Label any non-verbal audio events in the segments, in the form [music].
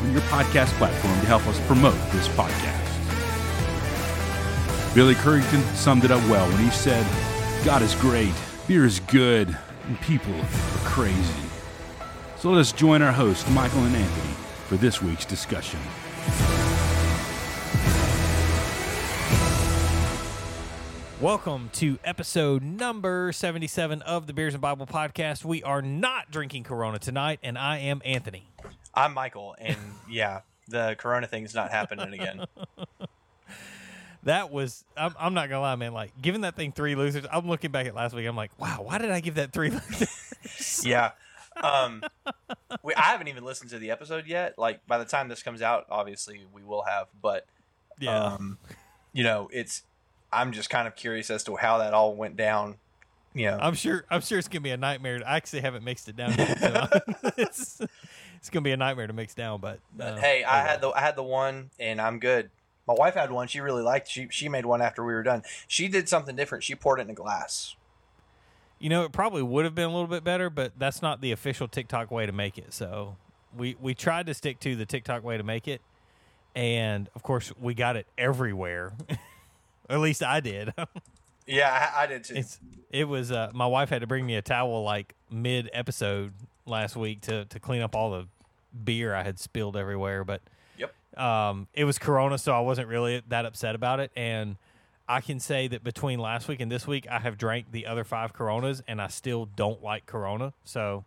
on your podcast platform to help us promote this podcast. Billy Currington summed it up well when he said, God is great, beer is good, and people are crazy. So let us join our hosts, Michael and Anthony, for this week's discussion. Welcome to episode number 77 of the Beers and Bible podcast. We are not drinking Corona tonight, and I am Anthony. I'm Michael, and [laughs] yeah, the Corona thing's not happening again. That was, I'm, I'm not going to lie, man. Like, giving that thing three losers, I'm looking back at last week. I'm like, wow, why did I give that three [laughs] losers? yeah. Um, we, I haven't even listened to the episode yet. Like, by the time this comes out, obviously we will have, but, yeah. um, you know, it's, I'm just kind of curious as to how that all went down. You know, I'm sure, I'm sure it's going to be a nightmare. I actually haven't mixed it down yet. So [laughs] it's, it's going to be a nightmare to mix down, but, but uh, hey, I had the, I had the one and I'm good. My wife had one she really liked. She, she made one after we were done. She did something different. She poured it in a glass. You know, it probably would have been a little bit better, but that's not the official TikTok way to make it. So we we tried to stick to the TikTok way to make it, and of course we got it everywhere. [laughs] At least I did. [laughs] Yeah, I, I did too. it's it was uh, my wife had to bring me a towel like mid episode last week to to clean up all the beer I had spilled everywhere, but Yep. um, it was Corona, so I wasn't really that upset about it. And I can say that between last week and this week, I have drank the other five Coronas, and I still don't like Corona. So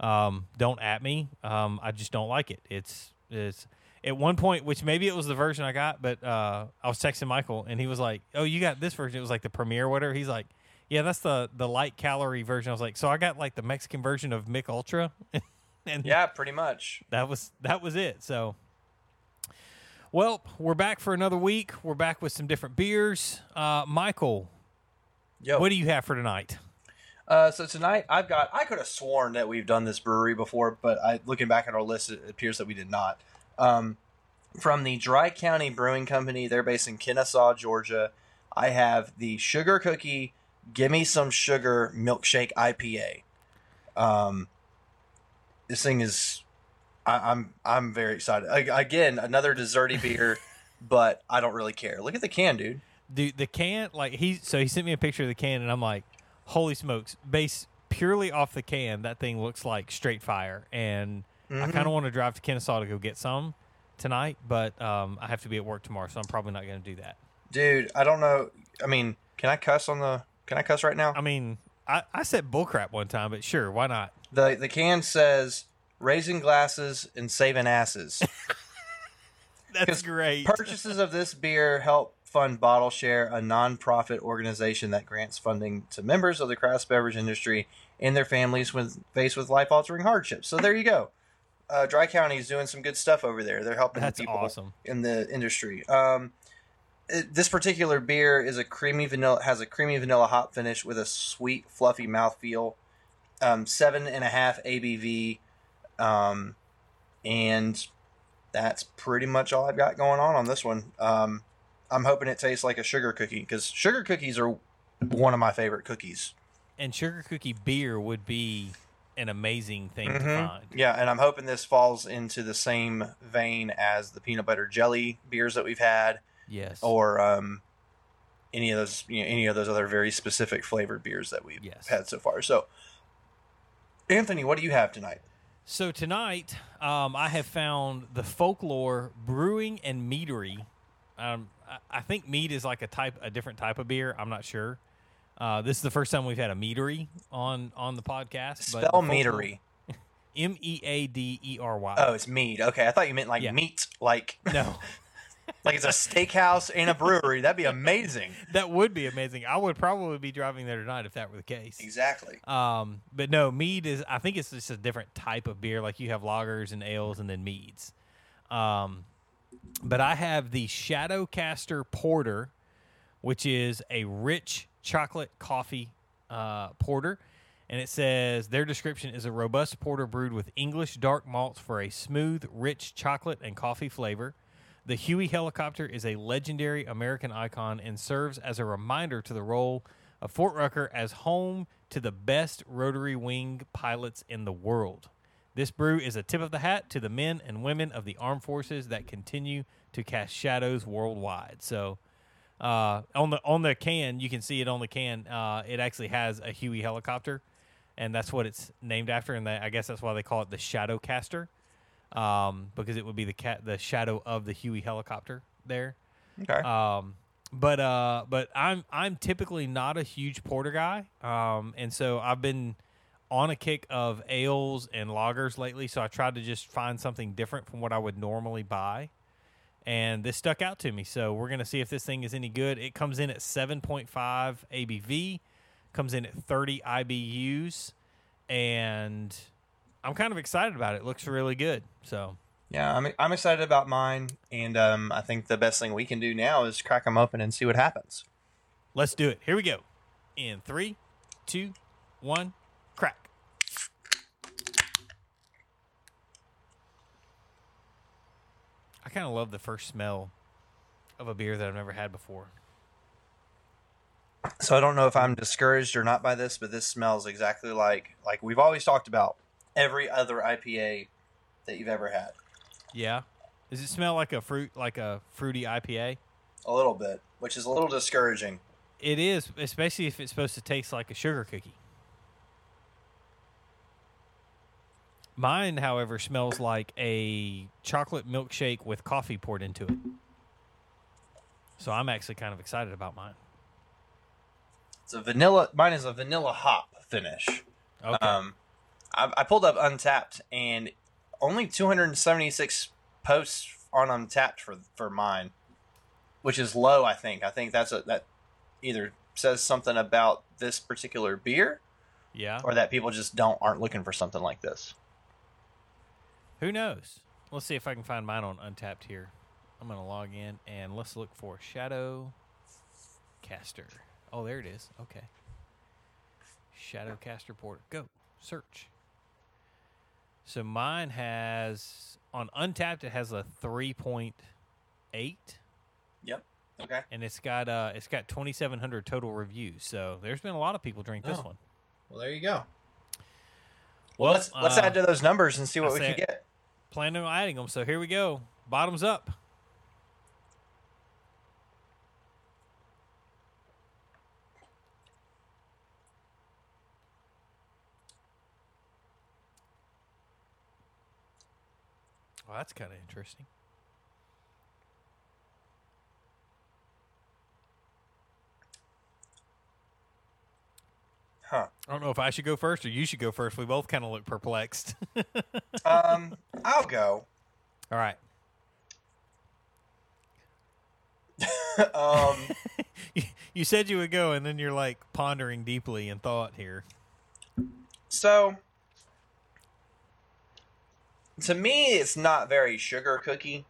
um, don't at me. Um, I just don't like it. It's it's at one point, which maybe it was the version I got, but uh, I was texting Michael, and he was like, "Oh, you got this version? It was like the premiere, or whatever." He's like. Yeah, that's the the light calorie version. I was like, so I got like the Mexican version of Mich Ultra, [laughs] and yeah, pretty much. that was that was it. So, well, we're back for another week. We're back with some different beers. Uh, Michael, Yo. what do you have for tonight? Uh, so tonight I've got. I could have sworn that we've done this brewery before, but I, looking back at our list, it appears that we did not. Um, from the Dry County Brewing Company, they're based in Kennesaw, Georgia. I have the Sugar Cookie Gimme Some Sugar Milkshake IPA. Um, this thing is, I, I'm I'm very excited. I, again, another desserty beer, [laughs] but I don't really care. Look at the can, dude. Dude, the can, like he, so he sent me a picture of the can, and I'm like, holy smokes! Based purely off the can, that thing looks like straight fire, and I Mhm. kind of want to drive to Kennesaw to go get some tonight, but um, I have to be at work tomorrow, so I'm probably not going to do that. Dude, I don't know. I mean, can I cuss on the? Can I cuss right now? I mean, I, I said bullcrap one time, but sure, why not? The the can says raising glasses and saving asses. [laughs] That's great. Purchases of this beer help fund Bottle Share, a nonprofit organization that grants funding to members of the craft beverage industry and their families when faced with life altering hardships. So there you go. Uh, Dry County is doing some good stuff over there. They're helping That's people awesome. in the industry. Um, it- this particular beer is a creamy vanilla has a creamy vanilla hop finish with a sweet, fluffy mouthfeel. Um, seven and a half ABV, um, and that's pretty much all I've got going on on this one. Um, I'm hoping it tastes like a sugar cookie because sugar cookies are one of my favorite cookies. And sugar cookie beer would be an amazing thing to Mhm. find. Yeah, and I'm hoping this falls into the same vein as the peanut butter jelly beers that we've had. Yes. or um, any of those you know, any of those other very specific flavored beers that we've Yes. had so far. So, Anthony, what do you have tonight? So tonight, um, I have found the Folklore Brewing and Meadery. Um, I, I think mead is like a type, a different type of beer. I'm not sure. Uh, this is the first time we've had a meadery on on the podcast. Spell meadery. [laughs] M E A D E R Y. Oh, it's mead. Okay, I thought you meant like Yeah. meat, like [laughs] no, [laughs] like it's a steakhouse and a brewery. That'd be amazing. that would be amazing. I would probably be driving there tonight if that were the case. Exactly. Um, but no, mead is. I think it's just a different type of beer. Like you have lagers and ales, and then meads. Um, But I have the Shadowcaster Porter, which is a rich chocolate coffee uh, porter. And it says their description is a robust porter brewed with English dark malts for a smooth, rich chocolate and coffee flavor. The Huey helicopter is a legendary American icon and serves as a reminder to the role of Fort Rucker as home to the best rotary wing pilots in the world. This brew is a tip of the hat to the men and women of the armed forces that continue to cast shadows worldwide. So, uh, on the on the can, you can see it on the can. Uh, it actually has a Huey helicopter, and that's what it's named after. And they, I guess that's why they call it the Shadowcaster, um, because it would be the cat the shadow of the Huey helicopter there. Okay. Um, but uh, but I'm I'm typically not a huge porter guy, um, and so I've been on a kick of ales and lagers lately. So I tried to just find something different from what I would normally buy, and this stuck out to me. So we're gonna see if this thing is any good. It comes in at 7.5 ABV, comes in at 30 IBUs, and I'm kind of excited about it. it looks really good. So yeah, I'm I'm excited about mine, and um, I think the best thing we can do now is crack them open and see what happens. let's do it. Here we go. In three, two, one, crack. I kind of love the first smell of a beer that I've never had before. So I don't know if I'm discouraged or not by this, but this smells exactly like like we've always talked about every other IPA that you've ever had. Yeah. Does it smell like a fruit, like a fruity IPA? A little bit, which is a little discouraging. It is, especially if it's supposed to taste like a sugar cookie. Mine, however, smells like a chocolate milkshake with coffee poured into it. So I'm actually kind of excited about mine. It's a vanilla. Mine is a vanilla hop finish. Okay. Um, I, I pulled up Untappd and only 276 posts on Untappd for for mine, which is low. I think. I think that's a that either says something about this particular beer yeah. or that people just don't aren't looking for something like this. Who knows? Let's see if I can find mine on Untappd here. I'm going to log in and let's look for Shadow Caster. Oh, there it is. Okay. Shadow Caster Porter. Go. Search. So mine has on Untappd it has a 3.8 Yep. Okay. and it's got uh it's got 2700 total reviews. So there's been a lot of people drink this Oh. one. Well, there you go. Well, let's let's uh, add to those numbers and see what I we can get. Planning on adding them. So here we go. Bottoms up. Well, that's kind of interesting. Huh. I don't know if I should go first or you should go first. We both kind of look perplexed. [laughs] Um, I'll go. All right. [laughs] um, You, [laughs] you said you would go, and then you're like pondering deeply in thought here. so to me, it's not very sugar cookie,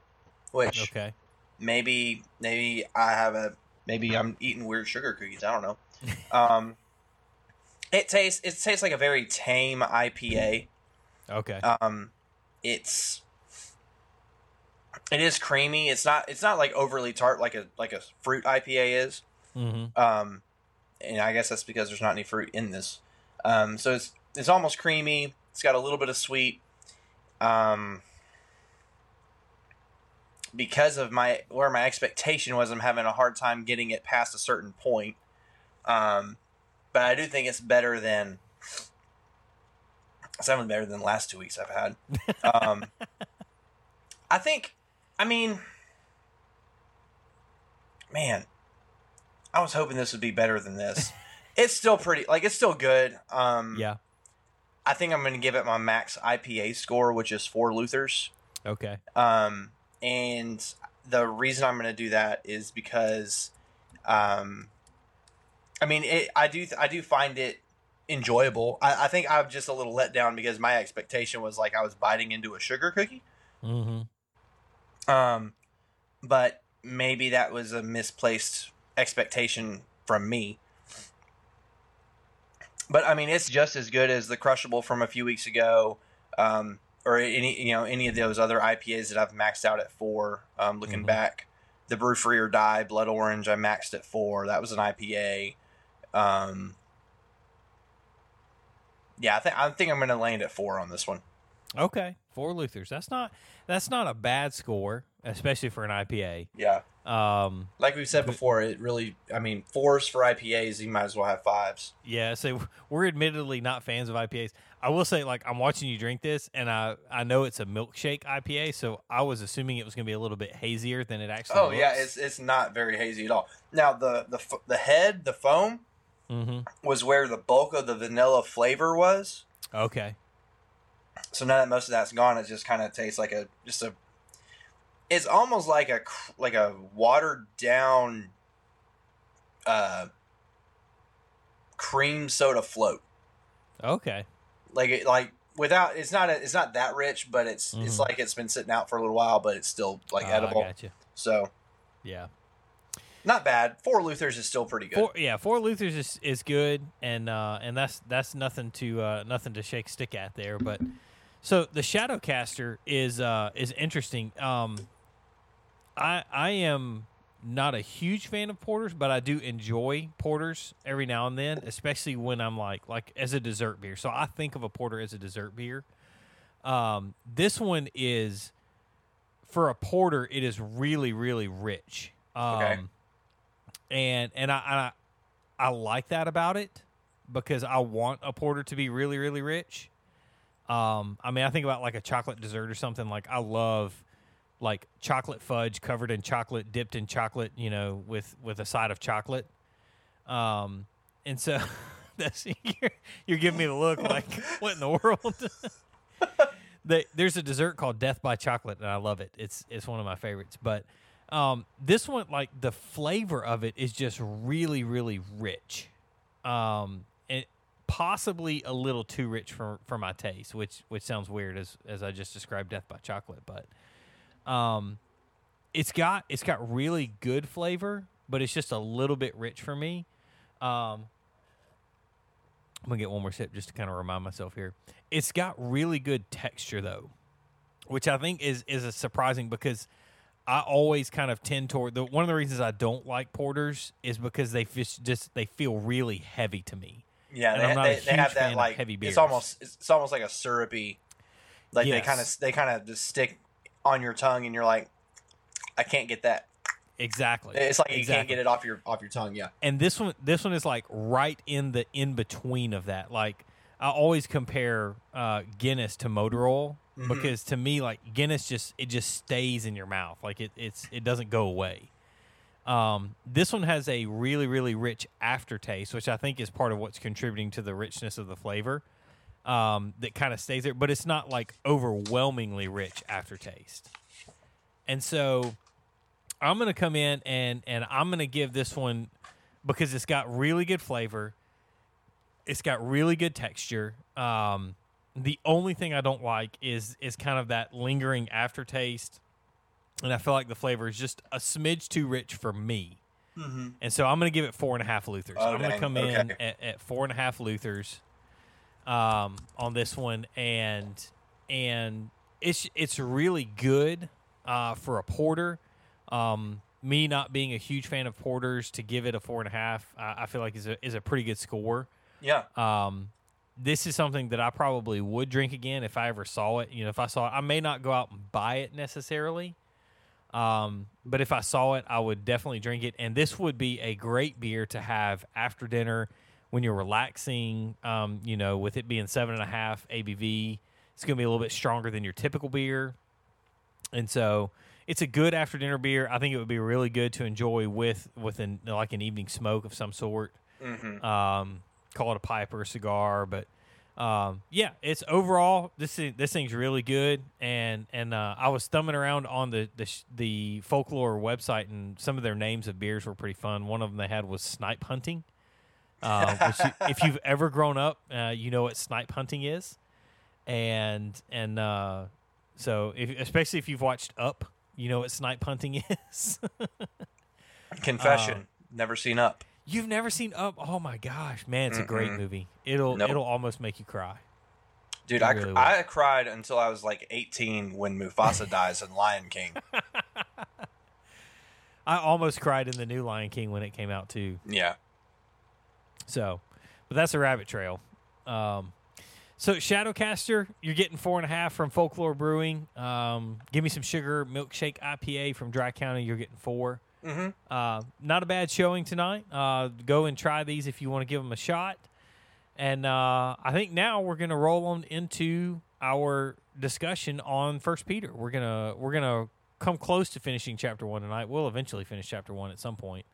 which Okay. maybe maybe I have a maybe I'm eating weird sugar cookies. I don't know. Um, it tastes it tastes like a very tame IPA. Okay. Um, it's it is creamy. It's not it's not like overly tart like a like a fruit IPA is. mm-hmm. Um, and I guess that's because there's not any fruit in this. Um, so it's it's almost creamy. It's got a little bit of sweet. Um, because of my where my expectation was, I'm having a hard time getting it past a certain point. Um, but I do think it's better than. It's definitely better than the last two weeks I've had. Um, [laughs] I think, I mean, man, I was hoping this would be better than this. [laughs] it's still pretty, like it's still good. Um, Yeah. I think I'm going to give it my max IPA score, which is four Luthers. Okay. Um, and the reason I'm going to do that is because, um, I mean, it, I do I do find it enjoyable. I, I think I'm just a little let down because my expectation was like I was biting into a sugar cookie. Mm-hmm. Um, but maybe that was a misplaced expectation from me. But I mean, it's just as good as the Crushable from a few weeks ago, um, or any you know any of those other IPAs that I've maxed out at four. Um, looking Mhm. back, the Brew Free or Die Blood Orange I maxed at four. That was an IPA. Um, yeah, I think I think I'm going to land at four on this one. Okay, four Luthers. That's not that's not a bad score, especially for an IPA. Yeah, Um, like we've said before, it really. I mean, fours for IPAs, you might as well have fives. yeah. So [laughs] we're admittedly not fans of IPAs. I will say, like, I'm watching you drink this, and I I know it's a milkshake IPA, so I was assuming it was going to be a little bit hazier than it actually. Oh yeah, it's it's not very hazy at all. Now the the the head, the foam Mm-hmm. was where the bulk of the vanilla flavor was. Okay. So now that most of that's gone, it just kind of tastes like a just a. It's almost like a like a watered down, uh, cream soda float. Okay. Like it like without it's not a, it's not that rich, but it's it's Mhm. like it's been sitting out for a little while, but it's still like Ah, edible. So Yeah. Not bad. Four Luthers is still pretty good. Four, yeah, four Luthers is, is good, and uh, and that's that's nothing to uh, nothing to shake stick at there. But so the Shadowcaster is uh, is interesting. Um, I I am not a huge fan of porters, but I do enjoy porters every now and then, especially when I'm like like as a dessert beer. So I think of a porter as a dessert beer. Um, this one is for a porter. It is really really rich. Um, Okay. And and I, I I like that about it because I want a porter to be really really rich. Um, I mean, I think about like a chocolate dessert or something. Like I love like chocolate fudge covered in chocolate, dipped in chocolate. You know, with with a side of chocolate. Um, and so [laughs] that's [laughs] you're, you're giving me the look like [laughs] what in the world. there's a dessert called Death by Chocolate, and I love it. It's it's one of my favorites. But um, this one, like the flavor of it, is just really really rich, um, and possibly a little too rich for for my taste, which which sounds weird as as I just described Death by Chocolate, but um, it's got it's got really good flavor, but it's just a little bit rich for me. Um, I'm gonna get one more sip just to kind of remind myself here. It's got really good texture though, which I think is is a surprising because I always kind of tend toward the one of the reasons I don't like porters is because they fish just they feel really heavy to me. Yeah, And they, I'm not a they, they have that like heavy beers. it's almost it's, almost like a syrupy, like they kind of they kind of just stick on your tongue, and you're like, I can't get that. Exactly. It's like you Exactly. can't get it off your off your tongue. Yeah, and this one this one is like right in the in between of that like i always compare uh, guinness to motor oil Mhm. because to me like guinness just it just stays in your mouth like it it's it doesn't go away um, this one has a really really rich aftertaste which i think is part of what's contributing to the richness of the flavor um, that kind of stays there but it's not like overwhelmingly rich aftertaste and so I'm gonna come in and and I'm gonna give this one because it's got really good flavor. It's got really good texture. Um, the only thing I don't like is is kind of that lingering aftertaste, and I feel like the flavor is just a smidge too rich for me. mm-hmm. And so I'm going to give it four and a half Luthers. Oh, I'm going to come in at, at four and a half Luthers um, on this one, and and it's it's really good uh, for a porter. Um, me not being a huge fan of porters, to give it a four and a half, I, I feel like is a is a pretty good score. yeah, Um, this is something that I probably would drink again if I ever saw it. You know, if I saw it, I may not go out and buy it necessarily. Um, but if I saw it, I would definitely drink it. And this would be a great beer to have after dinner when you're relaxing. Um, you know, with it being seven and a half ABV, it's going to be a little bit stronger than your typical beer. And so it's a good after dinner beer. I think it would be really good to enjoy with with an like an evening smoke of some sort mm-hmm. um, call it a pipe or a cigar, but um, yeah, it's overall this thing, this thing's really good. And and uh, I was thumbing around on the the, sh- the folklore website, and some of their names of beers were pretty fun. One of them they had was snipe hunting. Uh, [laughs] which you, if you've ever grown up, uh, you know what snipe hunting is, and and uh, so if, especially if you've watched Up, You know what snipe hunting [laughs] is? Confession. Uh, Never seen Up. You've never seen Up? Oh my gosh, man, it's a great Mm-mm. movie. It'll Nope. it'll almost make you cry. Dude, It I, really I cried until I was like 18 when Mufasa [laughs] dies in Lion King. [laughs] I almost cried in the new Lion King when it came out too. Yeah. So, but that's a rabbit trail. Um, so Shadowcaster, you're getting four and a half from Folklore Brewing. Um, give me some sugar milkshake IPA from Dry County. You're getting four. Mm-hmm. Uh, not a bad showing tonight. Uh, go and try these if you want to give them a shot. And uh, I think now we're going to roll on into our discussion on First Peter. We're gonna we're gonna come close to finishing chapter one tonight. We'll eventually finish chapter one at some point.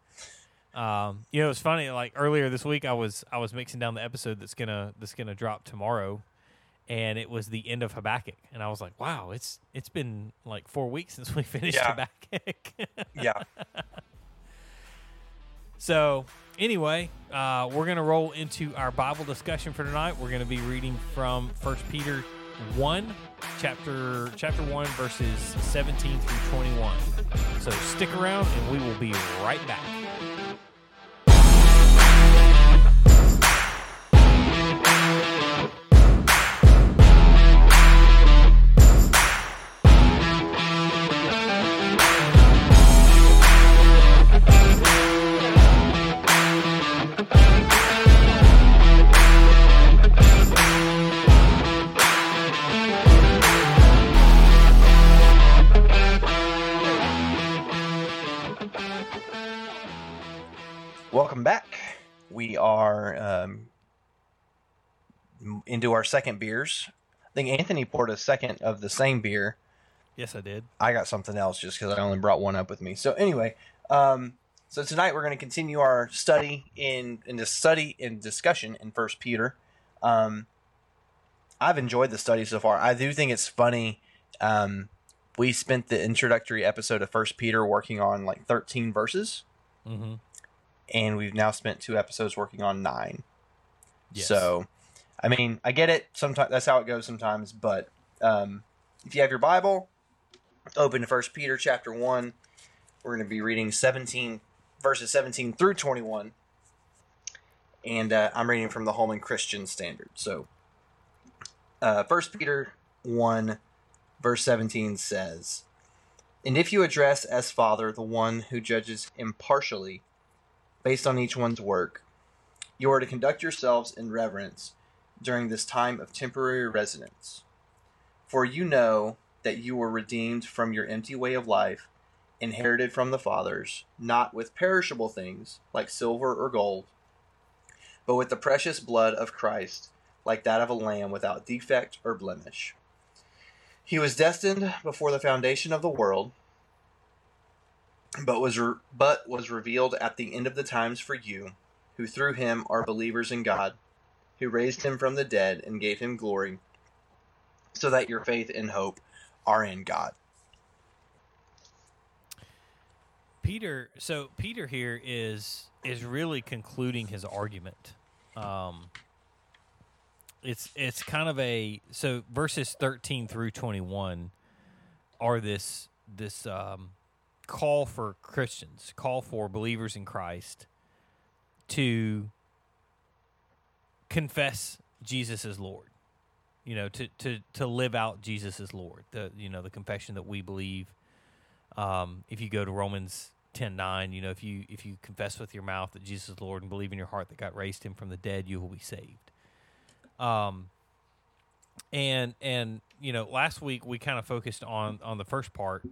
Um, you know, it's funny. Like earlier this week, I was I was mixing down the episode that's gonna that's gonna drop tomorrow, and it was the end of Habakkuk, and I was like, wow, it's it's been like four weeks since we [laughs] finished Yeah. Habakkuk. [laughs] Yeah. So, anyway, uh, we're going to roll into our Bible discussion for tonight. We're going to be reading from First Peter 1, chapter chapter 1, verses 17 through 21. So, stick around and we will be right back. We are um, into our second beers. I think Anthony poured a second of the same beer. Yes, I did. I got something else just because I only brought one up with me. So anyway, um, so tonight we're going to continue our study in in the study and discussion in First Peter. Um, I've enjoyed the study so far. I do think it's funny. Um, we spent the introductory episode of First Peter working on like thirteen verses, Mm-hmm. And we've now spent two episodes working on nine. Yes. So, I mean, I get it. Sometimes that's how it goes sometimes. But um, if you have your Bible, open to First Peter chapter one. We're going to be reading seventeen verses seventeen through twenty one, and uh, I'm reading from the Holman Christian Standard. So, uh, First Peter one, verse seventeen says, "And if you address as Father the one who judges impartially." Based on each one's work, you are to conduct yourselves in reverence during this time of temporary residence. For you know that you were redeemed from your empty way of life, inherited from the fathers, not with perishable things like silver or gold, but with the precious blood of Christ, like that of a lamb without defect or blemish. He was destined before the foundation of the world but was re- but was revealed at the end of the times for you, who through him are believers in God, who raised him from the dead and gave him glory, so that your faith and hope are in God. Peter, so Peter here is is really concluding his argument. Um, it's it's kind of a so verses thirteen through twenty one are this this um, call for Christians, call for believers in Christ to confess Jesus as Lord. You know, to to to live out Jesus as Lord. The you know the confession that we believe. Um, if you go to Romans ten nine, you know if you if you confess with your mouth that Jesus is Lord and believe in your heart that God raised him from the dead, you will be saved. Um, and and you know last week we kind of focused on on the first part,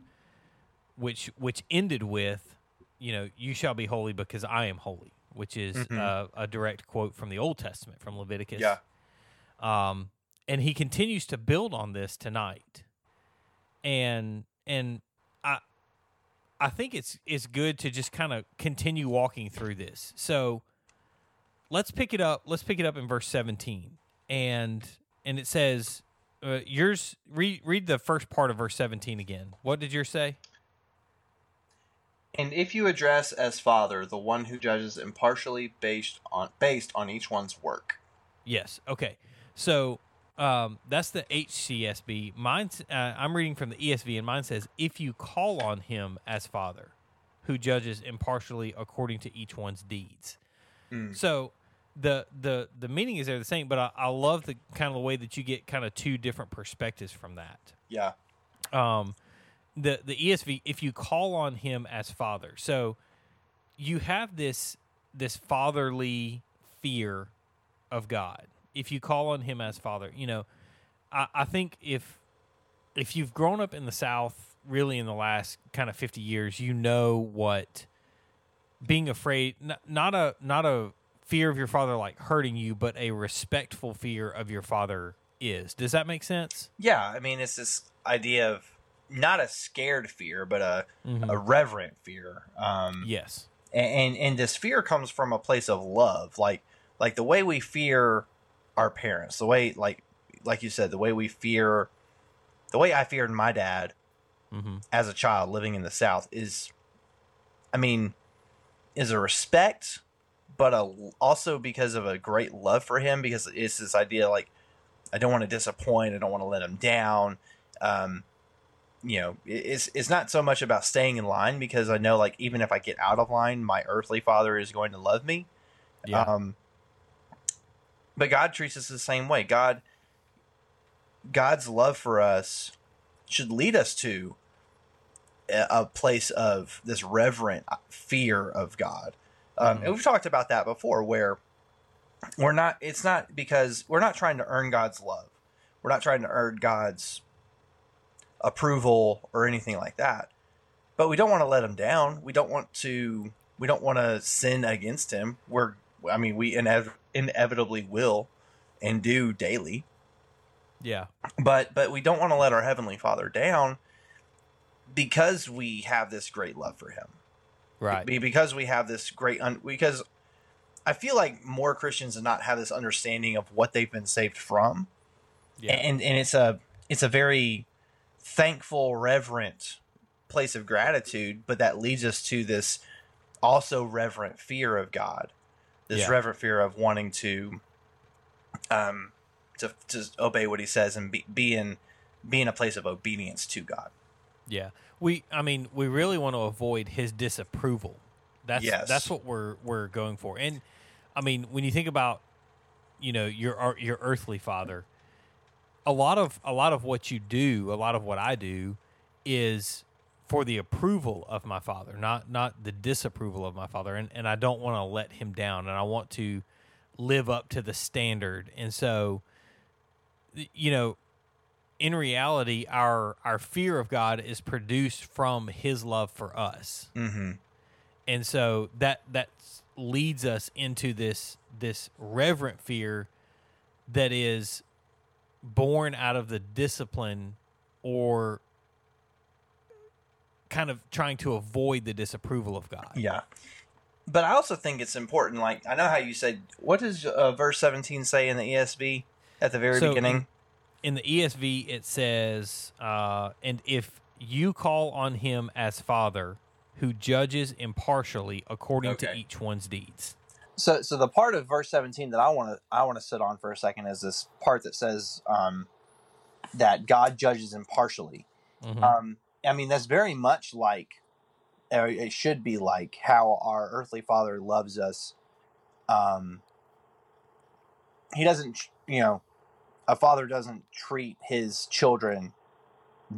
which which ended with, you know, you shall be holy because I am holy, which is Mhm. uh, a direct quote from the Old Testament from Leviticus. Yeah. Um, and he continues to build on this tonight, and and I I think it's it's good to just kind of continue walking through this. So let's pick it up. Let's pick it up in verse seventeen, and and it says, uh, "Yours." Read read the first part of verse seventeen again. What did yours say? And if you address as Father the one who judges impartially based on based on each one's work. Yes. Okay. So Um, that's the HCSB. Mine, uh, I'm reading from the ESV, and mine says, "If you call on Him as Father, who judges impartially according to each one's deeds." Mm. So the the the meaning is there the same, but I, I love the kind of the way that you get kind of two different perspectives from that. Yeah. Um, the the ESV, if you call on Him as Father, so you have this this fatherly fear of God. If you call on Him as Father, you know, I, I think if if you've grown up in the South, really in the last kind of fifty years, you know what being afraid n- not a not a fear of your father like hurting you, but a respectful fear of your father is. Does that make sense? Yeah. I mean, it's this idea of not a scared fear, but a, Mhm. a reverent fear. Um, Yes. and and this fear comes from a place of love like like the way we fear our parents the way like like you said the way we fear the way i feared my dad Mm-hmm. as a child living in the south is i mean is a respect but a, also because of a great love for him because it's this idea like i don't want to disappoint i don't want to let him down um you know it's it's not so much about staying in line because i know like even if i get out of line my earthly father is going to love me Yeah. um but god treats us the same way god god's love for us should lead us to a, place of this reverent fear of god um, Mhm. and we've talked about that before where we're not it's not because we're not trying to earn god's love we're not trying to earn god's approval or anything like that but we don't want to let him down we don't want to we don't want to sin against him we're i mean we inev- inevitably will and do daily yeah. but but we don't want to let our heavenly father down because we have this great love for him Right. be- because we have this great un- because I feel like more Christians do not have this understanding of what they've been saved from, Yeah. and and it's a it's a very thankful, reverent place of gratitude, but that leads us to this also reverent fear of God, this Yeah. reverent fear of wanting to um to to obey what He says and be, be in be in a place of obedience to God. Yeah. We I mean, we really want to avoid his disapproval. That's Yes. that's what we're we're going for. And I mean, when you think about you know, your our- your earthly father, a lot of a lot of what you do, a lot of what I do is for the approval of my father, not not the disapproval of my father. And and I don't want to let him down and I want to live up to the standard. And so you know, in reality, our our fear of God is produced from His love for us, Mm-hmm. and so that that leads us into this this reverent fear that is born out of the discipline or kind of trying to avoid the disapproval of God. Yeah. But I also think it's important. Like, I know how you said, what does uh, verse 17 say in the ESV at the very So, beginning? In the ESV, it says, uh, "And if you call on Him as Father, who judges impartially according to each one's deeds." So, so the part of verse 17 that I want to I want to sit on for a second is this part that says um, that God judges impartially. Mhm. Um, I mean, that's very much like, or it should be like, how our earthly Father loves us. Um, he doesn't, you know, a father doesn't treat his children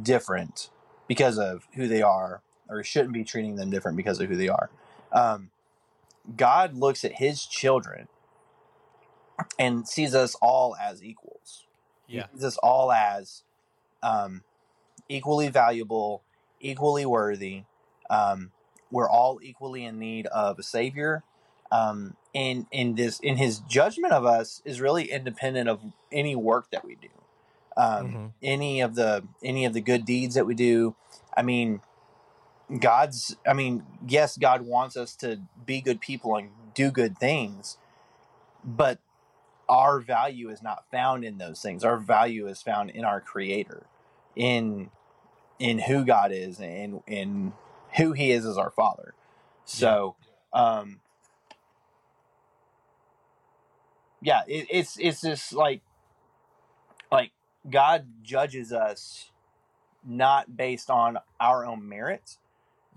different because of who they are, or shouldn't be treating them different because of who they are. Um, God looks at his children and sees us all as equals. Yeah. He sees us all as um, equally valuable, equally worthy. Um, we're all equally in need of a savior. Um, and in this, in his judgment of us is really independent of any work that we do, um, Mhm. any of the any of the good deeds that we do. I mean, God's. I mean, yes, God wants us to be good people and do good things, but our value is not found in those things. Our value is found in our Creator, in in who God is, and in who He is as our Father. So, um, yeah, it, it's it's just like like God judges us not based on our own merits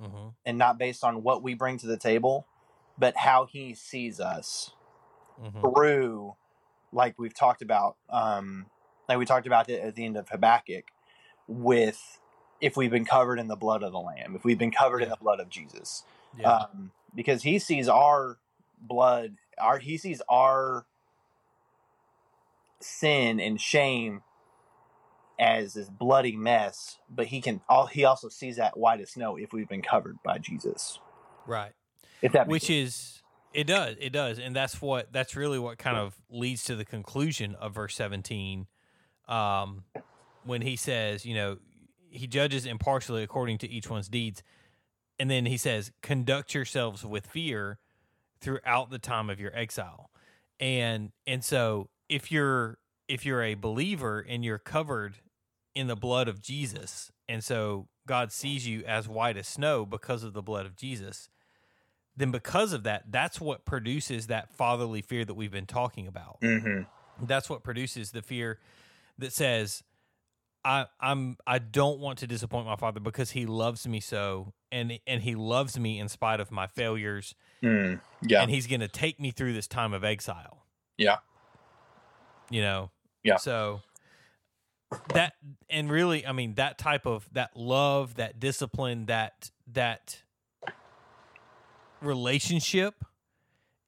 Mm-hmm. and not based on what we bring to the table, but how He sees us Mm-hmm. through, like we've talked about, um, like we talked about it at the end of Habakkuk, with if we've been covered in the blood of the Lamb, if we've been covered in the blood of Jesus, Yeah. um, because He sees our blood, our He sees our sin and shame as this bloody mess, but He can all He also sees that white as snow if we've been covered by Jesus. right. If that which is it does it does and that's what that's really what kind of leads to the conclusion of verse 17 um when he says you know he judges impartially according to each one's deeds and then he says conduct yourselves with fear throughout the time of your exile and and so if you're if you're a believer and you're covered in the blood of Jesus and so God sees you as white as snow because of the blood of Jesus then because of that, that's what produces that fatherly fear that we've been talking about. mm-hmm. That's what produces the fear that says, I, I'm I don't want to disappoint my father because he loves me so and and he loves me in spite of my failures mm, yeah, and he's going to take me through this time of exile. Yeah. You know. Yeah. So that and really I mean that type of that love, that discipline, that that relationship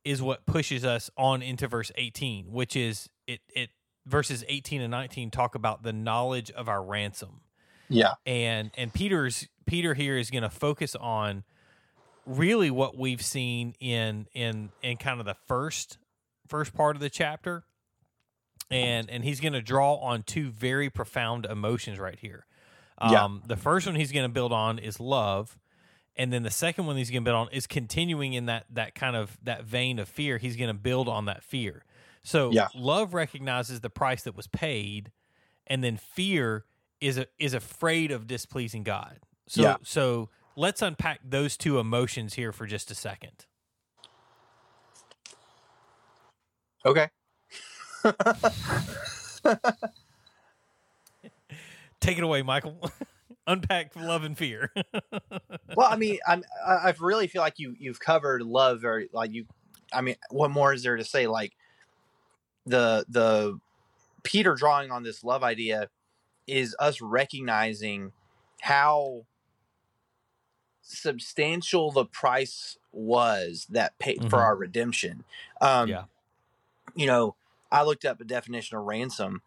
is what pushes us on into verse 18, which is it it verses 18 and 19 talk about the knowledge of our ransom. Yeah, and and Peter's Peter here is going to focus on really what we've seen in in in kind of the first first part of the chapter and and he's going to draw on two very profound emotions right here Yeah. um the first one he's going to build on is love and then the second one he's going to build on is continuing in that that kind of that vein of fear he's going to build on that fear so Yeah. love recognizes the price that was paid and then fear is a, is afraid of displeasing God. So Yeah. so let's unpack those two emotions here for just a second. okay. Take it away, Michael. [laughs] unpack love and fear. [laughs] well, I mean, I'm, I I really feel like you you've covered love very like you. I mean, what more is there to say? Like the the Peter drawing on this love idea is us recognizing how substantial the price was that paid for Mhm. our redemption. Um, Yeah. You know, I looked up a definition of ransom,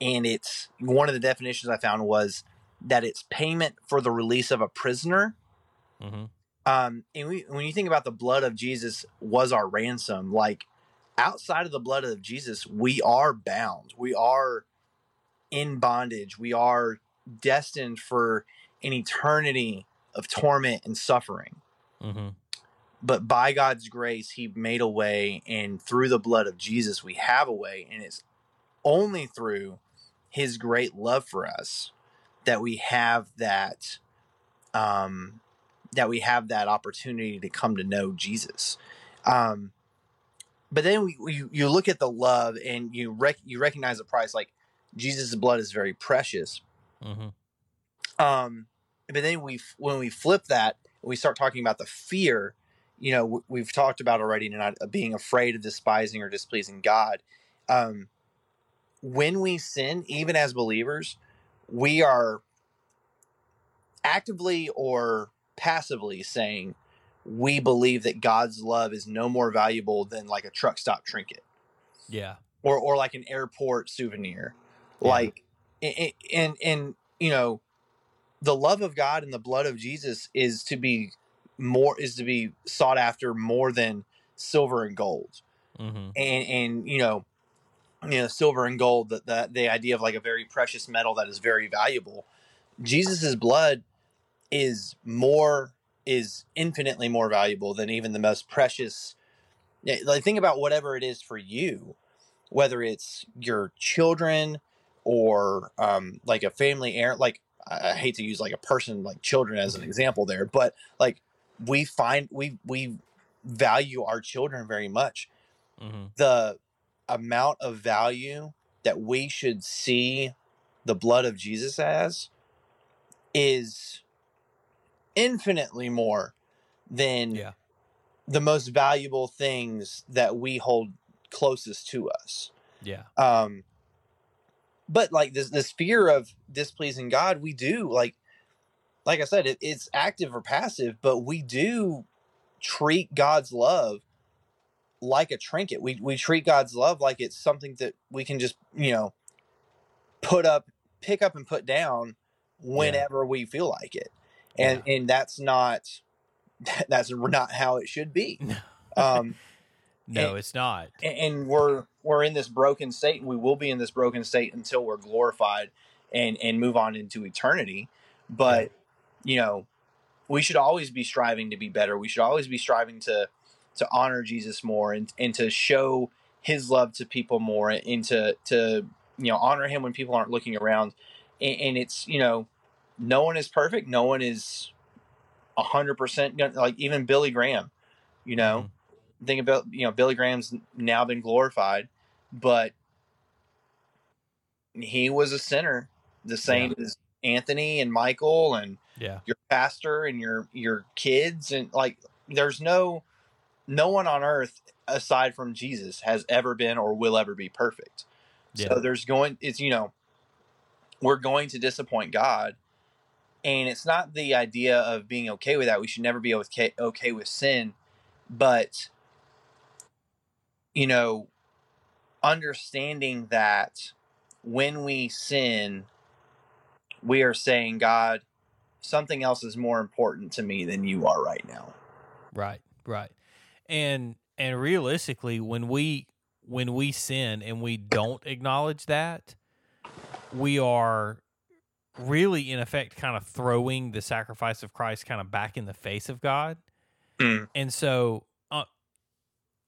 and it's one of the definitions I found was that it's payment for the release of a prisoner. hmm Um, and we, when you think about the blood of Jesus was our ransom, like outside of the blood of Jesus, we are bound. We are in bondage. We are destined for an eternity of torment and suffering. hmm But by God's grace, He made a way, and through the blood of Jesus, we have a way. And it's only through His great love for us that we have that, um, that we have that opportunity to come to know Jesus. Um, but then we, we, you look at the love, and you rec- you recognize the price. Like Jesus' blood is very precious. hmm Um, but then we when we flip that, we start talking about the fear. You know, we've talked about already not uh, being afraid of despising or displeasing God. Um, when we sin, even as believers, we are actively or passively saying we believe that God's love is no more valuable than like a truck stop trinket Yeah. or or like an airport souvenir Yeah. like a- a- and and you know the love of god and the blood of jesus is to be more is to be sought after more than silver and gold. Hmm and and you know you know silver and gold that the, the idea of like a very precious metal that is very valuable. Jesus's blood is more is infinitely more valuable than even the most precious like think about whatever it is for you whether it's your children or um like a family heir like I hate to use like a person like children as an example there but like we find we we value our children very much hmm the amount of value that we should see the blood of Jesus as is infinitely more than Yeah. the most valuable things that we hold closest to us. Yeah. Um, but like this, this fear of displeasing God, we do like, like I said, it, it's active or passive, but we do treat God's love like a trinket. We we treat God's love like it's something that we can just you know put up, pick up, and put down whenever we feel like it, and and that's not [laughs] that's not how it should be. [laughs] Um, [laughs] No, And- it's not. and, and we're we're in this broken state, and we will be in this broken state until we're glorified and and move on into eternity. But you know, we should always be striving to be better. We should always be striving to to honor Jesus more and and to show His love to people more, and to to you know honor Him when people aren't looking around. And, and it's you know, no one is perfect. No one is a hundred percent like even Billy Graham. You know, Mhm. think about you know Billy Graham's now been glorified, but he was a sinner, the same as Anthony and Michael and Yeah. your pastor and your your kids and like there's no no one on earth aside from Jesus has ever been or will ever be perfect. Yeah. So there's going it's you know we're going to disappoint God and it's not the idea of being okay with that. We should never be okay okay with sin, but you know understanding that when we sin we are saying God something else is more important to me than you are right now. Right, right. And and realistically when we when we sin and we don't acknowledge that, we are really in effect kind of throwing the sacrifice of Christ kind of back in the face of God. Mm. And so uh,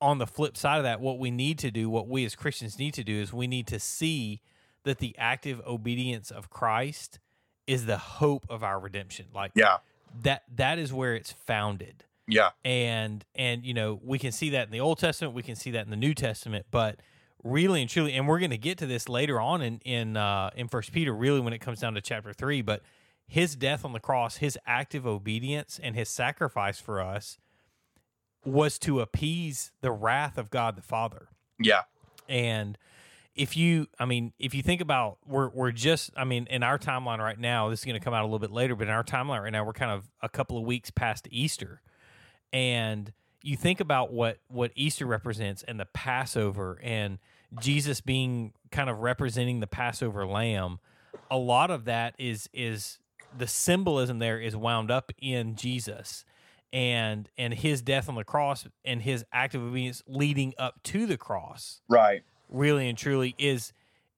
on the flip side of that, what we need to do, what we as Christians need to do is we need to see that the active obedience of Christ is the hope of our redemption. Like Yeah. that that is where it's founded Yeah. and and you know we can see that in the old testament we can see that in the new testament but really and truly and we're going to get to this later on in in uh in first peter really when it comes down to chapter 3 but his death on the cross his active obedience and his sacrifice for us was to appease the wrath of god the father Yeah. and if you, I mean, if you think about, we're we're just, I mean, in our timeline right now, this is going to come out a little bit later, but in our timeline right now, we're kind of a couple of weeks past Easter, and you think about what what Easter represents and the Passover and Jesus being kind of representing the Passover lamb. A lot of that is is the symbolism there is wound up in Jesus and and his death on the cross and his active obedience leading up to the cross Right. Really and truly is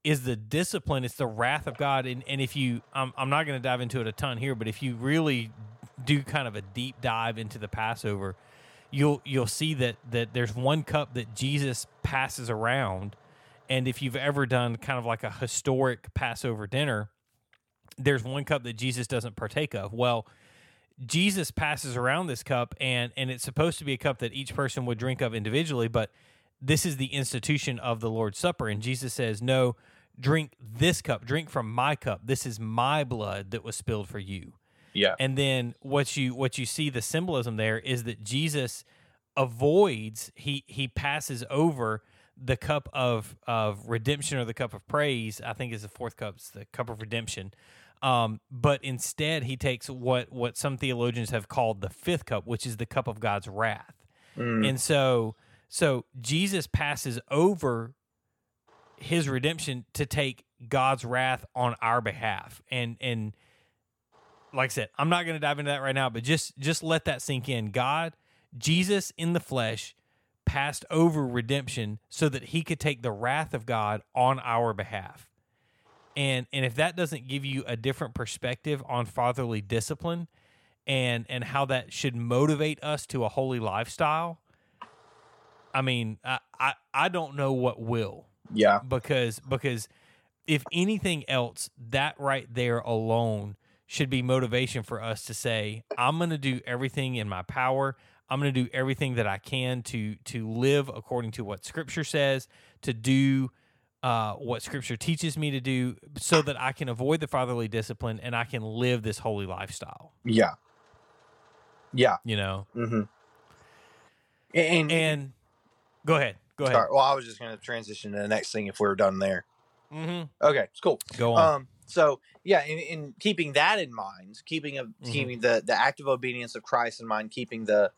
is the discipline it's the wrath of god. And, and if you i'm, I'm not going to dive into it a ton here but if you really do kind of a deep dive into the passover you'll you'll see that that there's one cup that jesus passes around. And if you've ever done kind of like a historic passover dinner there's one cup that jesus doesn't partake of. Well jesus passes around this cup and and it's supposed to be a cup that each person would drink of individually but this is the institution of the Lord's Supper. And Jesus says, No, drink this cup, drink from my cup. This is my blood that was spilled for you. Yeah. And then what you what you see the symbolism there is that Jesus avoids, he he passes over the cup of of redemption or the cup of praise, I think is the fourth cup, it's the cup of redemption. Um, but instead he takes what what some theologians have called the fifth cup, which is the cup of God's wrath. Mm. And so so Jesus passes over his redemption to take God's wrath on our behalf. And and like I said, I'm not going to dive into that right now, but just just let that sink in. God, Jesus in the flesh passed over redemption so that he could take the wrath of God on our behalf. And and if that doesn't give you a different perspective on fatherly discipline and and how that should motivate us to a holy lifestyle, I mean, I, I I don't know what will Yeah. because because if anything else, that right there alone should be motivation for us to say, I'm going to do everything in my power. I'm going to do everything that I can to to live according to what Scripture says, to do uh, what Scripture teaches me to do, so that I can avoid the fatherly discipline and I can live this holy lifestyle. Yeah. Yeah. You know, Mm-hmm. And, and go ahead, go ahead. sorry, well, I was just going to transition to the next thing if we are done there. Mm-hmm. Okay, it's cool. Go on. Um, so yeah, in, in keeping that in mind, keeping a, Mhm. keeping the the active obedience of Christ in mind, keeping the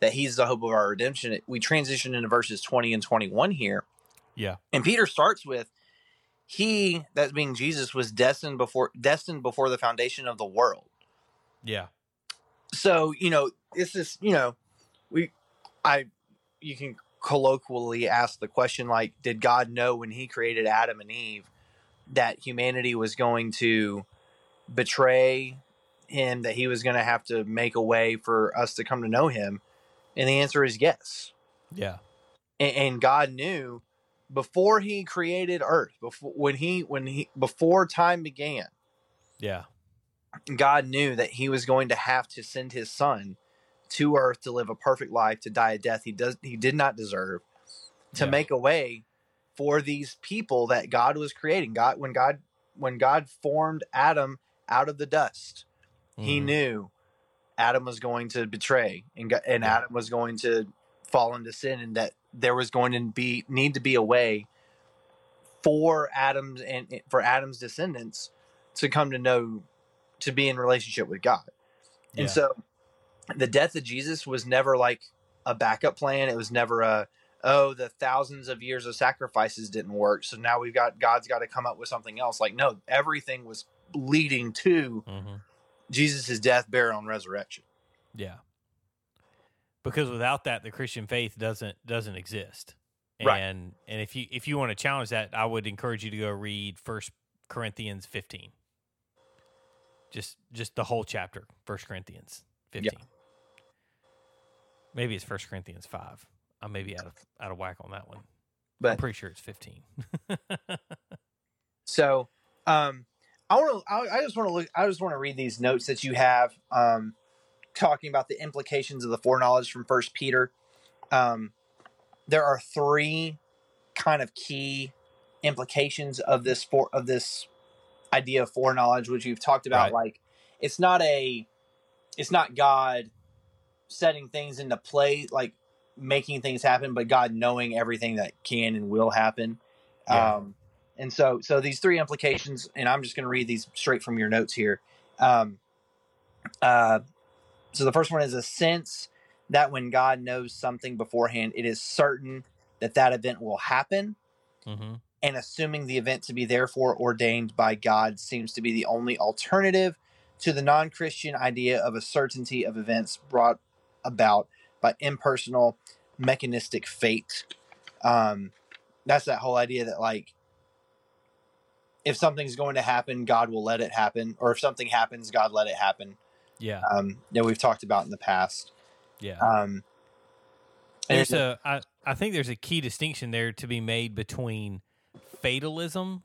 that He's the hope of our redemption, we transition into verses twenty and twenty one here. Yeah. and Peter starts with He, that being Jesus, was destined before destined before the foundation of the world. yeah. So you know, it's just you know, we, I, you can colloquially ask the question like, did God know when He created Adam and Eve that humanity was going to betray Him, that He was going to have to make a way for us to come to know Him? And the answer is yes. Yeah. And, and God knew before He created Earth, before when He when He before time began. Yeah. God knew that he was going to have to send his son to earth to live a perfect life, to die a death he does he did not deserve, to Yeah. make a way for these people that God was creating. God when God when God formed Adam out of the dust, he Mhm. knew Adam was going to betray and and Yeah. Adam was going to fall into sin and that there was going to be need to be a way for Adam's and for Adam's descendants to come to know to be in relationship with God. Yeah. And so the death of Jesus was never like a backup plan. It was never a oh the thousands of years of sacrifices didn't work. So now we've got God's got to come up with something else. Like no, everything was leading to Mhm. Jesus' death, burial, and resurrection. Yeah. Because without that, the Christian faith doesn't doesn't exist. Right. And and if you if you want to challenge that, I would encourage you to go read First Corinthians fifteen. Just just the whole chapter, First Corinthians fifteen. Maybe it's First Corinthians five. I may be out of out of whack on that one. But I'm pretty sure it's fifteen. so um I want to I, I just want to look I just want to read these notes that you have um talking about the implications of the foreknowledge from First Peter. Um there are three kind of key implications of this for of this idea of foreknowledge which we've talked about Right. like it's not a it's not God setting things into play like making things happen but God knowing everything that can and will happen. Yeah. Um and so so these three implications and I'm just going to read these straight from your notes here. Um uh so the first one is a sense that when God knows something beforehand, it is certain that that event will happen. Mm-hmm. And assuming the event to be therefore ordained by God seems to be the only alternative to the non Christian idea of a certainty of events brought about by impersonal mechanistic fate. Um, that's that whole idea that, like, if something's going to happen, God will let it happen. Or if something happens, God let it happen. Yeah. Um, that we've talked about in the past. Yeah. Um, there's a I, I think there's a key distinction there to be made between fatalism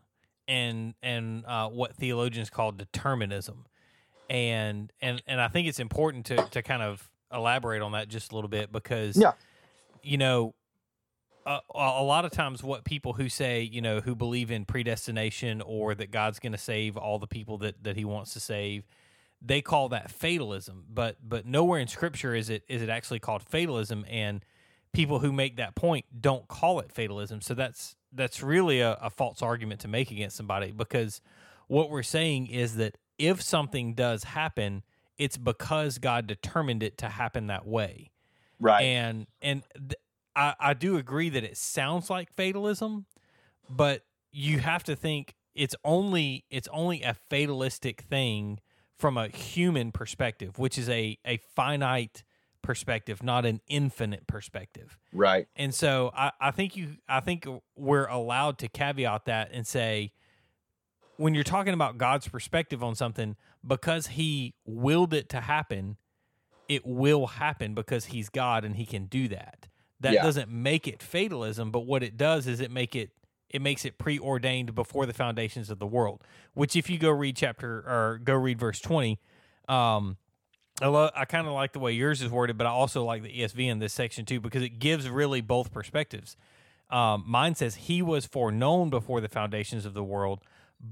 and and uh, what theologians call determinism and and and I think it's important to to kind of elaborate on that just a little bit because Yeah. you know a, a lot of times what people who say you know who believe in predestination or that God's going to save all the people that that he wants to save they call that fatalism but but nowhere in scripture is it is it actually called fatalism and people who make that point don't call it fatalism so that's that's really a, a false argument to make against somebody because what we're saying is that if something does happen it's because god determined it to happen that way right. and and th- I, I do agree that it sounds like fatalism but you have to think it's only it's only a fatalistic thing from a human perspective which is a a finite perspective not an infinite perspective right. and so I, I think you I think we're allowed to caveat that and say when you're talking about God's perspective on something, because he willed it to happen, it will happen because he's God and he can do that. That Yeah. doesn't make it fatalism, but what it does is it make it it makes it preordained before the foundations of the world. Which if you go read chapter or go read verse 20, um I love, I kind of like the way yours is worded, but I also like the ESV in this section too because it gives really both perspectives. Um, mine says he was foreknown before the foundations of the world,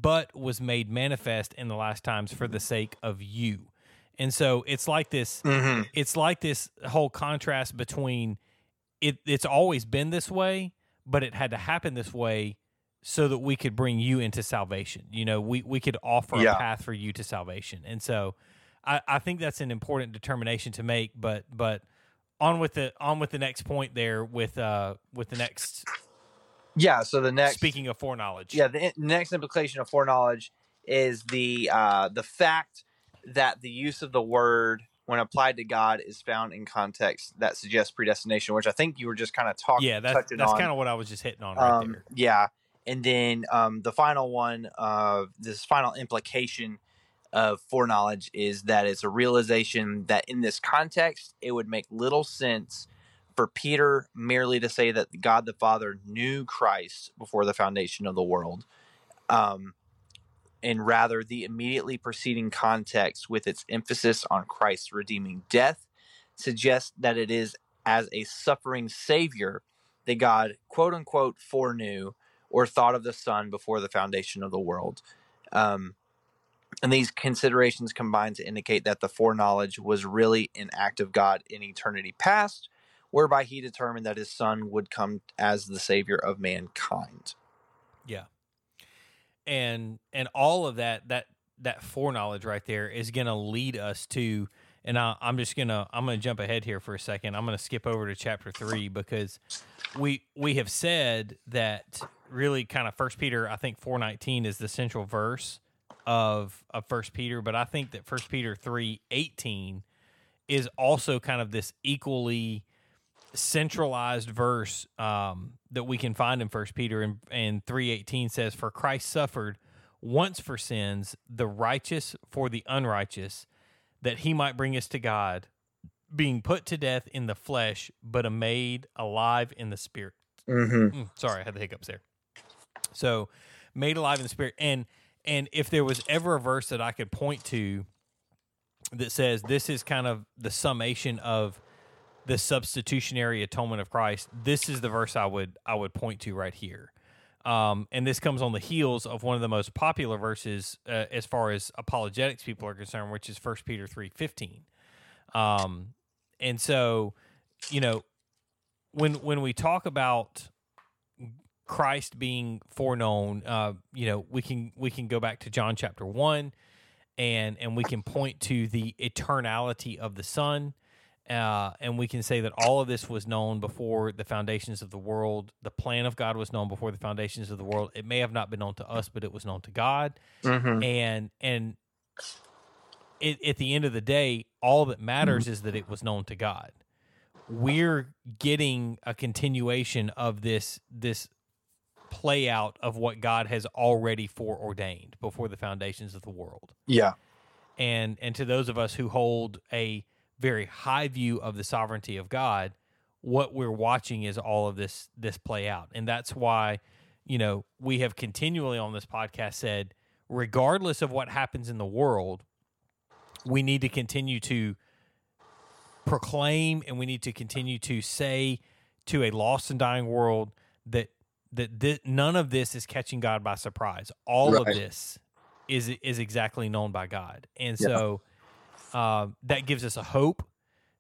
but was made manifest in the last times for the sake of you. And so it's like this. Mm-hmm. It's like this whole contrast between it. It's always been this way, but it had to happen this way so that we could bring you into salvation. You know, we we could offer Yeah. a path for you to salvation. And so, I, I think that's an important determination to make. But but on with the on with the next point there with uh with the next Yeah. So the next speaking of foreknowledge. yeah, the next implication of foreknowledge is the uh, the fact that the use of the word when applied to God is found in context that suggests predestination, which I think you were just kind of talking. yeah. That's that's kind of what I was just hitting on right um, there. Yeah, and then um, the final one, uh, this final implication of foreknowledge is that it's a realization that in this context, it would make little sense for Peter merely to say that God the Father knew Christ before the foundation of the world. Um, and rather, the immediately preceding context, with its emphasis on Christ's redeeming death, suggests that it is as a suffering Savior that God, quote unquote, foreknew or thought of the Son before the foundation of the world. Um, and these considerations combine to indicate that the foreknowledge was really an act of God in eternity past, whereby he determined that his Son would come as the Savior of mankind. Yeah. And and all of that that that foreknowledge right there is going to lead us to and I, I'm just gonna I'm gonna jump ahead here for a second. I'm gonna skip over to chapter three because we we have said that really kind of First Peter I think four nineteen is the central verse of of First Peter, but I think that First Peter three eighteen is also kind of this equally centralized verse um, that we can find in First Peter and, and three eighteen says, "For Christ suffered once for sins, the righteous for the unrighteous, that He might bring us to God, being put to death in the flesh, but made alive in the spirit." Mm-hmm. Mm, sorry, I had the hiccups there. So, made alive in the spirit, and and if there was ever a verse that I could point to that says this is kind of the summation of the substitutionary atonement of Christ, this is the verse I would I would point to right here. Um, and this comes on the heels of one of the most popular verses uh, as far as apologetics people are concerned, which is First Peter three fifteen. Um, and so, you know, when when we talk about Christ being foreknown, uh, you know, we can we can go back to John chapter one, and and we can point to the eternality of the Son, uh, and we can say that all of this was known before the foundations of the world. The plan of God was known before the foundations of the world. It may have not been known to us, but it was known to God, Mm-hmm. and and it, at the end of the day, all that matters is that it was known to God. We're getting a continuation of this this play out of what God has already foreordained before the foundations of the world. Yeah. And and to those of us who hold a very high view of the sovereignty of God, what we're watching is all of this this play out. And that's why, you know, we have continually on this podcast said regardless of what happens in the world, we need to continue to proclaim and we need to continue to say to a lost and dying world that that thi- none of this is catching God by surprise. All of this is is exactly known by God, and Yeah. so uh, that gives us a hope,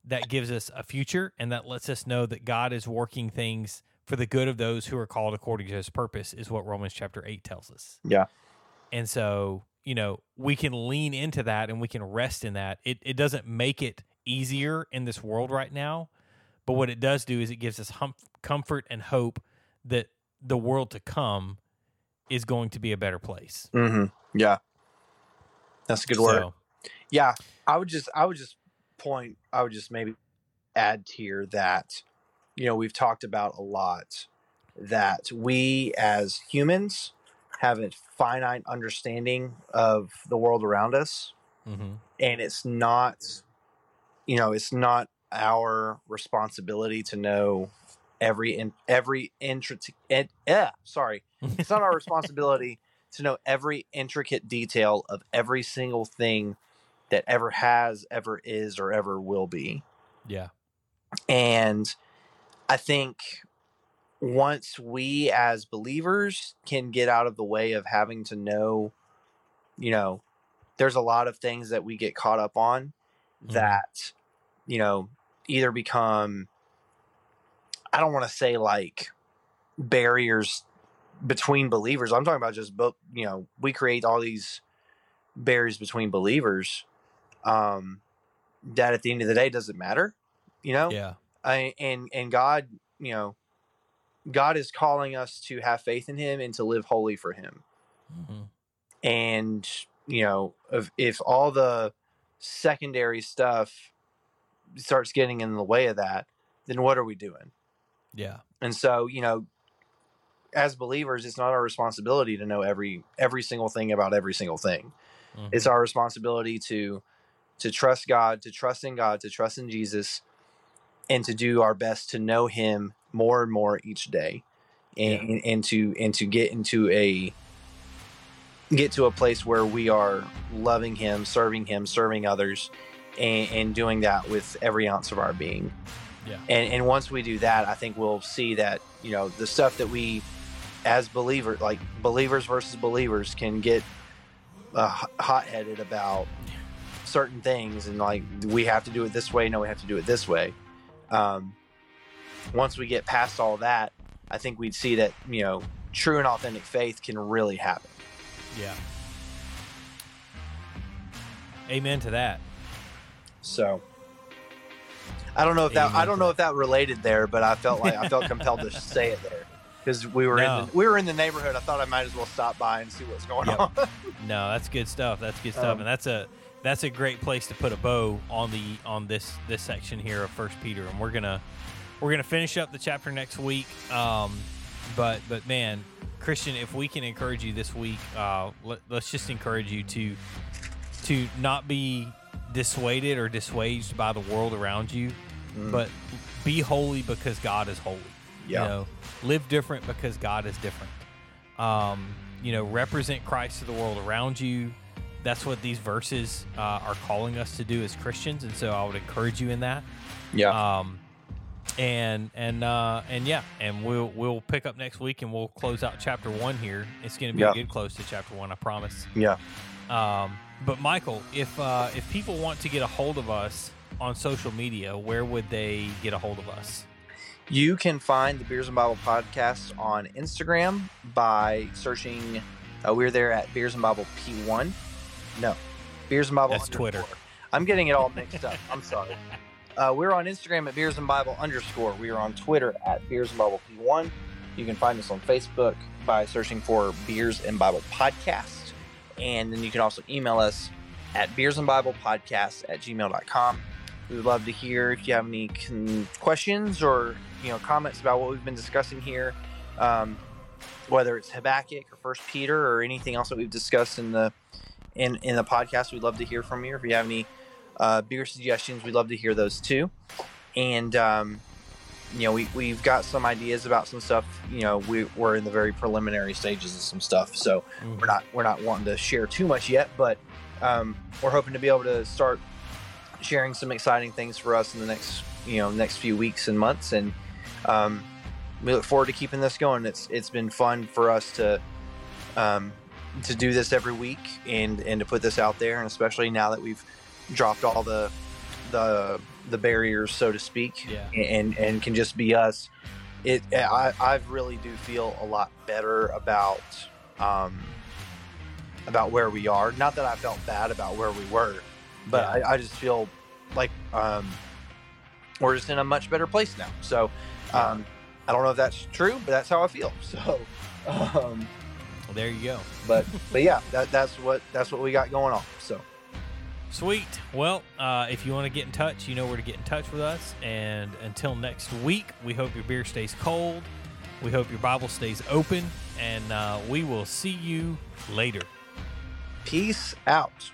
that gives us a future, and that lets us know that God is working things for the good of those who are called according to His purpose. Is what Romans chapter eight tells us. Yeah. And so, you know, we can lean into that and we can rest in that. It, it doesn't make it easier in this world right now, but what it does do is it gives us hum- comfort and hope that the world to come is going to be a better place. Mm-hmm. Yeah. That's a good word. So, Yeah, I would just I would just point I would just maybe add here that you know we've talked about a lot that we as humans have a finite understanding of the world around us mhm. and it's not you know it's not our responsibility to know every in every intricate eh, sorry it's not our [laughs] responsibility to know every intricate detail of every single thing that ever has ever is or ever will be yeah. and i think once we as believers can get out of the way of having to know, you know, there's a lot of things that we get caught up on Mhm. that, you know, either become, I don't want to say like barriers between believers. I'm talking about just, you know, we create all these barriers between believers um, that at the end of the day doesn't matter, you know? Yeah. I, and and God, you know, God is calling us to have faith in Him and to live holy for Him. Mhm. And you know, if if all the secondary stuff starts getting in the way of that, then what are we doing? Yeah. And so, you know, as believers, it's not our responsibility to know every every single thing about every single thing. Mhm. It's our responsibility to to trust God, to trust in God, to trust in Jesus, and to do our best to know Him more and more each day, and and, and to and to get into a get to a place where we are loving Him, serving Him, serving others, and, and doing that with every ounce of our being. Yeah. And and once we do that, I think we'll see that you know the stuff that we as believers, like believers versus believers, can get uh, hot headed about certain things and like we have to do it this way no we have to do it this way um, once we get past all that i think we'd see that you know true and authentic faith can really happen Yeah. Amen to that. so i don't know if that Amen i don't know that. if that related there but i felt like i felt [laughs] compelled to say it there because we were No. in the, we were in the neighborhood i thought i might as well stop by and see what's going Yep. on No, that's good stuff. That's good stuff, Um, and that's a that's a great place to put a bow on the on this this section here of First Peter, and we're gonna we're gonna finish up the chapter next week. Um, but but man, Christian, if we can encourage you this week, uh, let, let's just encourage you to to not be dissuaded or dissuaged by the world around you, Mm. but be holy because God is holy. Yeah. You know, live different because God is different. Um, you know, represent Christ to the world around you. That's what these verses uh, are calling us to do as Christians, and so I would encourage you in that. yeah Um, and and uh, and yeah, and we'll we'll pick up next week, and we'll close out chapter one here. It's going to be Yeah. a good close to chapter one, I promise. yeah Um, but Michael, if uh, if people want to get a hold of us on social media, where would they get a hold of us? You can find the Beers and Bible podcast on Instagram by searching. Uh, we're there at Beers and Bible P1. No, Beers and Bible. That's Twitter. I'm getting it all mixed up. I'm sorry. [laughs] Uh, we're on Instagram at Beers and Bible underscore. We are on Twitter at Beers and Bible P1. You can find us on Facebook by searching for Beers and Bible Podcast. And then you can also email us at Beers and Bible Podcast at gmail.com. We would love to hear if you have any questions or you know comments about what we've been discussing here, um, whether it's Habakkuk or First Peter or anything else that we've discussed in the in in the podcast. We'd love to hear from you. If you have any uh, beer suggestions, we'd love to hear those too. And um, you know, we we've got some ideas about some stuff. You know, we, we're in the very preliminary stages of some stuff, so we're not we're not wanting to share too much yet, but um, we're hoping to be able to start sharing some exciting things for us in the next you know next few weeks and months, and um, we look forward to keeping this going. It's it's been fun for us to um, to do this every week and and to put this out there, and especially now that we've dropped all the the the barriers, so to speak, Yeah. and and can just be us. It I I really do feel a lot better about um, about where we are. Not that I felt bad about where we were, but Yeah. I, I just feel like um, we're just in a much better place now. So um, I don't know if that's true, but that's how I feel. [laughs] So, um, Well, there you go. but but yeah, that, that's what that's what we got going on. So Sweet. Well, uh, if you want to get in touch, you know where to get in touch with us. And until next week, we hope your beer stays cold. We hope your Bible stays open. And uh, we will see you later. peace out.